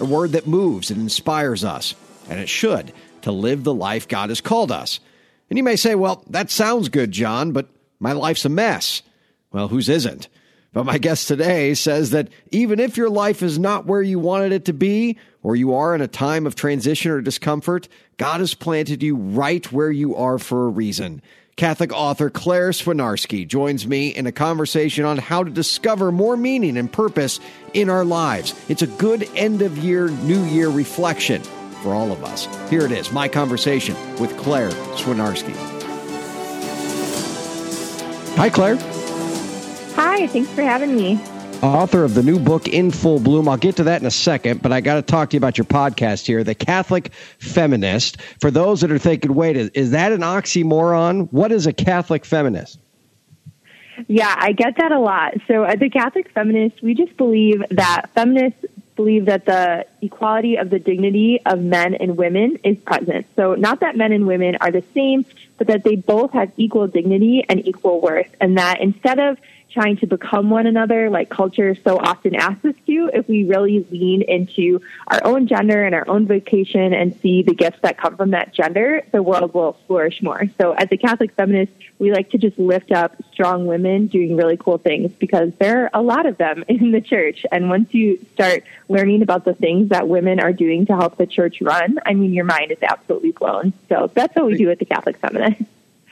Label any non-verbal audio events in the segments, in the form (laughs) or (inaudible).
a word that moves and inspires us, and it should, to live the life God has called us. And you may say, well, that sounds good, John, but my life's a mess. Well, whose isn't? But my guest today says that even if your life is not where you wanted it to be, or you are in a time of transition or discomfort, God has planted you right where you are for a reason. Catholic author Claire Swinarski joins me in a conversation on how to discover more meaning and purpose in our lives. It's a good end of year, new year reflection for all of us. Here it is my conversation with Claire Swinarski. Hi, Claire. Hi, thanks for having me author of the new book in full bloom. I'll get to that in a second but i got to talk to you about your podcast here the catholic feminist. For those that are thinking wait is, is that an oxymoron? What is a catholic feminist? Yeah i get that a lot. So uh, as a catholic feminist we just believe that feminists believe that the equality of the dignity of men and women is present. So not that men and women are the same but that they both have equal dignity and equal worth and that instead of trying to become one another like culture so often asks us to, if we really lean into our own gender and our own vocation and see the gifts that come from that gender, the world will flourish more. So as a Catholic feminist, we like to just lift up strong women doing really cool things because there are a lot of them (laughs) in the church. And once you start learning about the things that women are doing to help the church run, I mean, your mind is absolutely blown. So that's what we do at the Catholic Feminist.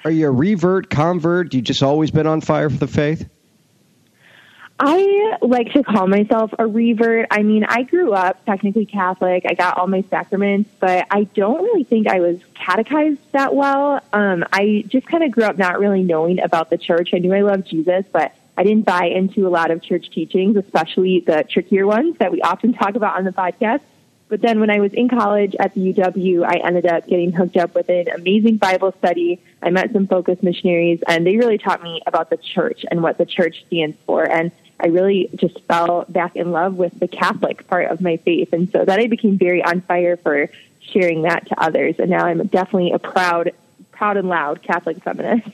Are you a revert, convert? Do you just always been on fire for the faith? I like to call myself a revert. I mean, I grew up technically Catholic. I got all my sacraments, but I don't really think I was catechized that well. Um, I just kind of grew up not really knowing about the church. I knew I loved Jesus, but I didn't buy into a lot of church teachings, especially the trickier ones that we often talk about on the podcast. But then when I was in college at the UW, I ended up getting hooked up with an amazing Bible study. I met some focus missionaries, and they really taught me about the church and what the church stands for. And I really just fell back in love with the Catholic part of my faith. And so that I became very on fire for sharing that to others. And now I'm definitely a proud, proud and loud Catholic feminist.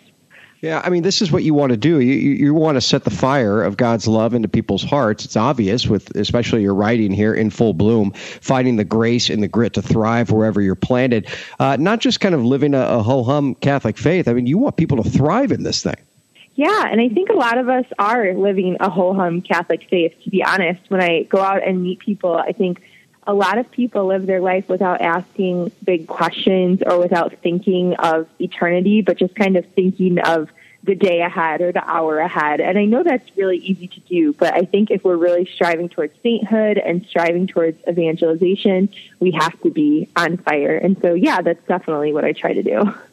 Yeah, I mean, this is what you want to do. You, you want to set the fire of God's love into people's hearts. It's obvious with especially your writing here in full bloom, finding the grace and the grit to thrive wherever you're planted. Uh, not just kind of living a, a ho hum Catholic faith. I mean, you want people to thrive in this thing. Yeah, and I think a lot of us are living a whole hum Catholic faith, to be honest. When I go out and meet people, I think a lot of people live their life without asking big questions or without thinking of eternity, but just kind of thinking of the day ahead or the hour ahead. And I know that's really easy to do, but I think if we're really striving towards sainthood and striving towards evangelization, we have to be on fire. And so, yeah, that's definitely what I try to do. (laughs)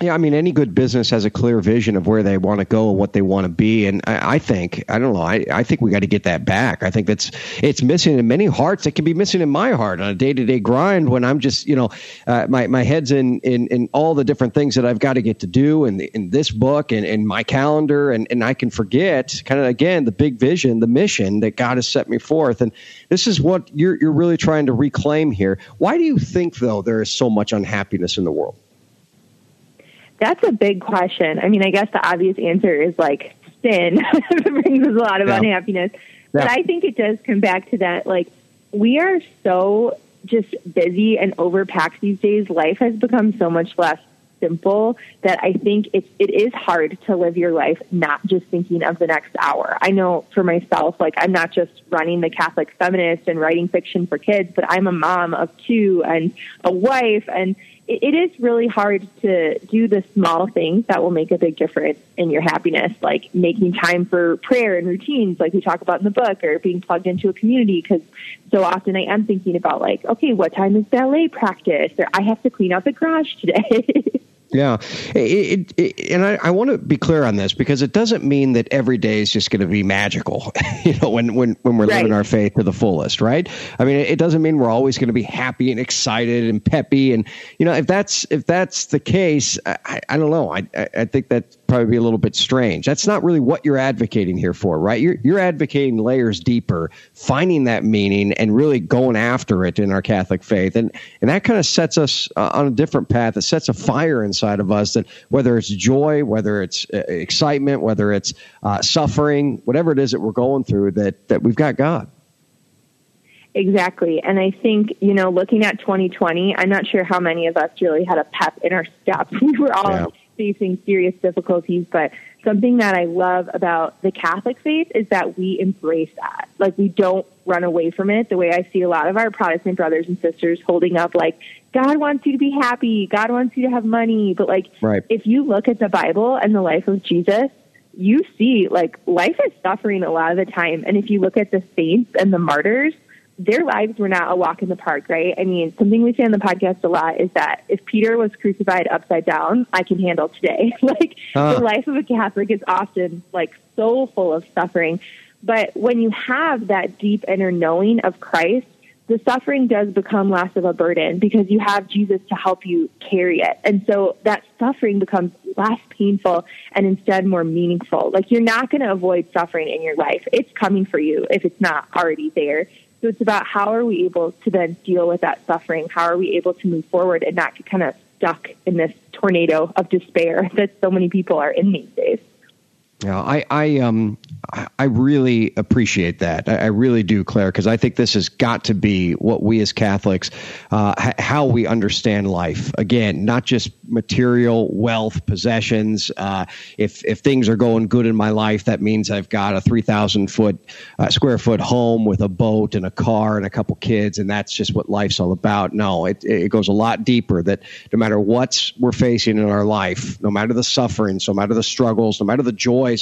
Yeah, I mean, any good business has a clear vision of where they want to go and what they want to be, and I, I think I don't know. I, I think we got to get that back. I think that's it's missing in many hearts. It can be missing in my heart on a day to day grind when I'm just you know uh, my my head's in, in in all the different things that I've got to get to do in in this book and in my calendar, and and I can forget kind of again the big vision, the mission that God has set me forth, and this is what you're you're really trying to reclaim here. Why do you think though there is so much unhappiness in the world? That's a big question. I mean, I guess the obvious answer is like sin (laughs) brings us a lot of yeah. unhappiness. Yeah. But I think it does come back to that. Like, we are so just busy and overpacked these days. Life has become so much less simple that I think it, it is hard to live your life not just thinking of the next hour. I know for myself, like I'm not just running the Catholic feminist and writing fiction for kids, but I'm a mom of two and a wife and it is really hard to do the small things that will make a big difference in your happiness, like making time for prayer and routines, like we talk about in the book, or being plugged into a community. Because so often I am thinking about, like, okay, what time is ballet practice? Or I have to clean out the garage today. (laughs) Yeah, it, it, and I, I, want to be clear on this because it doesn't mean that every day is just going to be magical. (laughs) you know, when when when we're right. living our faith to the fullest, right? I mean, it doesn't mean we're always going to be happy and excited and peppy. And you know, if that's if that's the case, I, I don't know. I I think that probably be a little bit strange. That's not really what you're advocating here for, right? You're you're advocating layers deeper, finding that meaning, and really going after it in our Catholic faith, and and that kind of sets us uh, on a different path. It sets a fire inside of us that whether it's joy, whether it's uh, excitement, whether it's uh, suffering, whatever it is that we're going through, that that we've got God. Exactly. And I think, you know, looking at 2020, I'm not sure how many of us really had a pep in our step. (laughs) We were all yeah facing serious difficulties, but something that I love about the Catholic faith is that we embrace that. Like we don't run away from it the way I see a lot of our Protestant brothers and sisters holding up like God wants you to be happy, God wants you to have money, but like right. if you look at the Bible and the life of Jesus, you see like life is suffering a lot of the time and if you look at the saints and the martyrs, their lives were not a walk in the park, right? I mean, something we say on the podcast a lot is that if Peter was crucified upside down, I can handle today. (laughs) like uh. the life of a Catholic is often like so full of suffering. But when you have that deep inner knowing of Christ, the suffering does become less of a burden because you have Jesus to help you carry it. And so that suffering becomes less painful and instead more meaningful. Like you're not going to avoid suffering in your life. It's coming for you if it's not already there. So it's about how are we able to then deal with that suffering? How are we able to move forward and not get kind of stuck in this tornado of despair (laughs) that so many people are in these days? Yeah, I, I um I really appreciate that. I, really do, Claire, because I think this has got to be what we as Catholics, uh, how we understand life. Again, not just material wealth, possessions. Uh, if if things are going good in my life, that means I've got a three thousand foot uh, square foot home with a boat and a car and a couple kids, and that's just what life's all about. No, it it goes a lot deeper. That no matter what we're facing in our life, no matter the sufferings, no matter the struggles, no matter the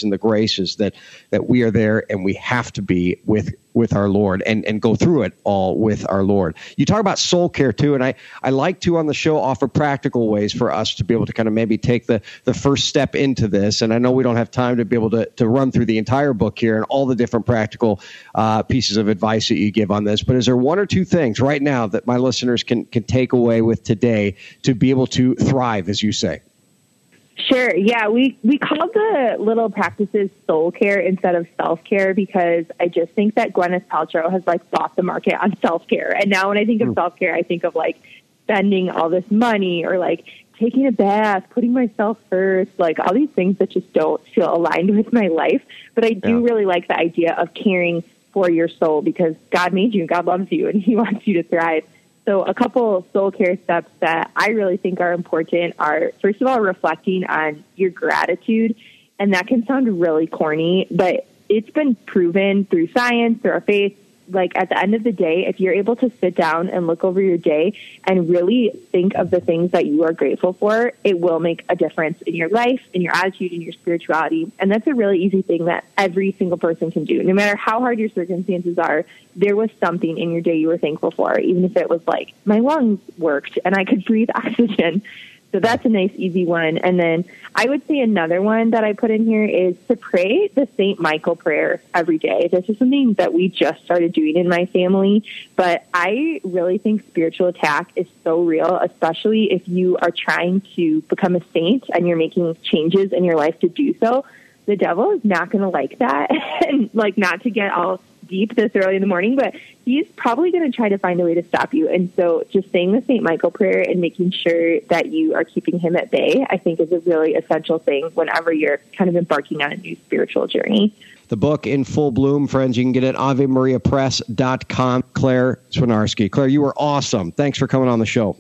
and the graces that that we are there and we have to be with with our Lord and, and go through it all with our Lord. You talk about soul care too, and I, I like to on the show offer practical ways for us to be able to kind of maybe take the, the first step into this. And I know we don't have time to be able to, to run through the entire book here and all the different practical uh, pieces of advice that you give on this, but is there one or two things right now that my listeners can, can take away with today to be able to thrive, as you say? Sure. Yeah, we we called the little practices soul care instead of self care because I just think that Gwyneth Paltrow has like bought the market on self care, and now when I think of mm. self care, I think of like spending all this money or like taking a bath, putting myself first, like all these things that just don't feel aligned with my life. But I do yeah. really like the idea of caring for your soul because God made you, God loves you, and (laughs) He wants you to thrive. So, a couple soul care steps that I really think are important are first of all, reflecting on your gratitude. And that can sound really corny, but it's been proven through science, through our faith, like at the end of the day, if you're able to sit down and look over your day and really think of the things that you are grateful for, it will make a difference in your life, in your attitude, in your spirituality. And that's a really easy thing that every single person can do. No matter how hard your circumstances are, there was something in your day you were thankful for, even if it was like, my lungs worked and I could breathe oxygen. So that's a nice, easy one. And then I would say another one that I put in here is to pray the St. Michael prayer every day. This is something that we just started doing in my family, but I really think spiritual attack is so real, especially if you are trying to become a saint and you're making changes in your life to do so. The devil is not going to like that (laughs) and like not to get all deep this early in the morning, but he's probably going to try to find a way to stop you. And so just saying the St. Michael prayer and making sure that you are keeping him at bay, I think is a really essential thing whenever you're kind of embarking on a new spiritual journey. The book in full bloom, friends. You can get it at AveMariaPress.com. Claire Swinarski. Claire, you were awesome. Thanks for coming on the show.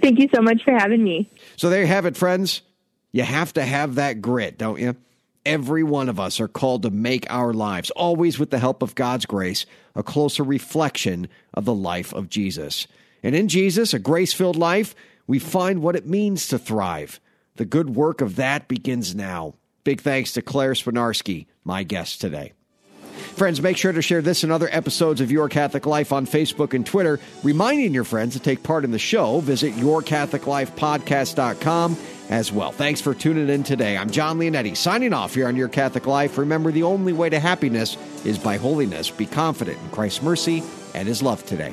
Thank you so much for having me. So there you have it, friends. You have to have that grit, don't you? Every one of us are called to make our lives, always with the help of God's grace, a closer reflection of the life of Jesus. And in Jesus, a grace filled life, we find what it means to thrive. The good work of that begins now. Big thanks to Claire Swinarski, my guest today. Friends, make sure to share this and other episodes of Your Catholic Life on Facebook and Twitter, reminding your friends to take part in the show. Visit yourcatholiclifepodcast.com as well. Thanks for tuning in today. I'm John Leonetti, signing off here on Your Catholic Life. Remember, the only way to happiness is by holiness. Be confident in Christ's mercy and his love today.